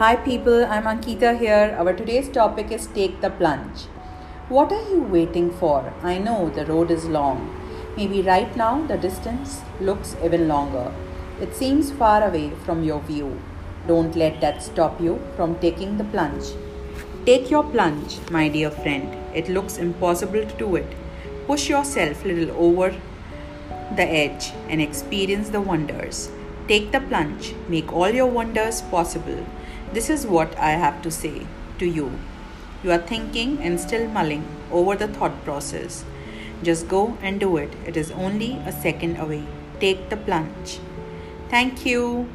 Hi, people, I'm Ankita here. Our today's topic is Take the Plunge. What are you waiting for? I know the road is long. Maybe right now the distance looks even longer. It seems far away from your view. Don't let that stop you from taking the plunge. Take your plunge, my dear friend. It looks impossible to do it. Push yourself a little over the edge and experience the wonders. Take the plunge, make all your wonders possible. This is what I have to say to you. You are thinking and still mulling over the thought process. Just go and do it. It is only a second away. Take the plunge. Thank you.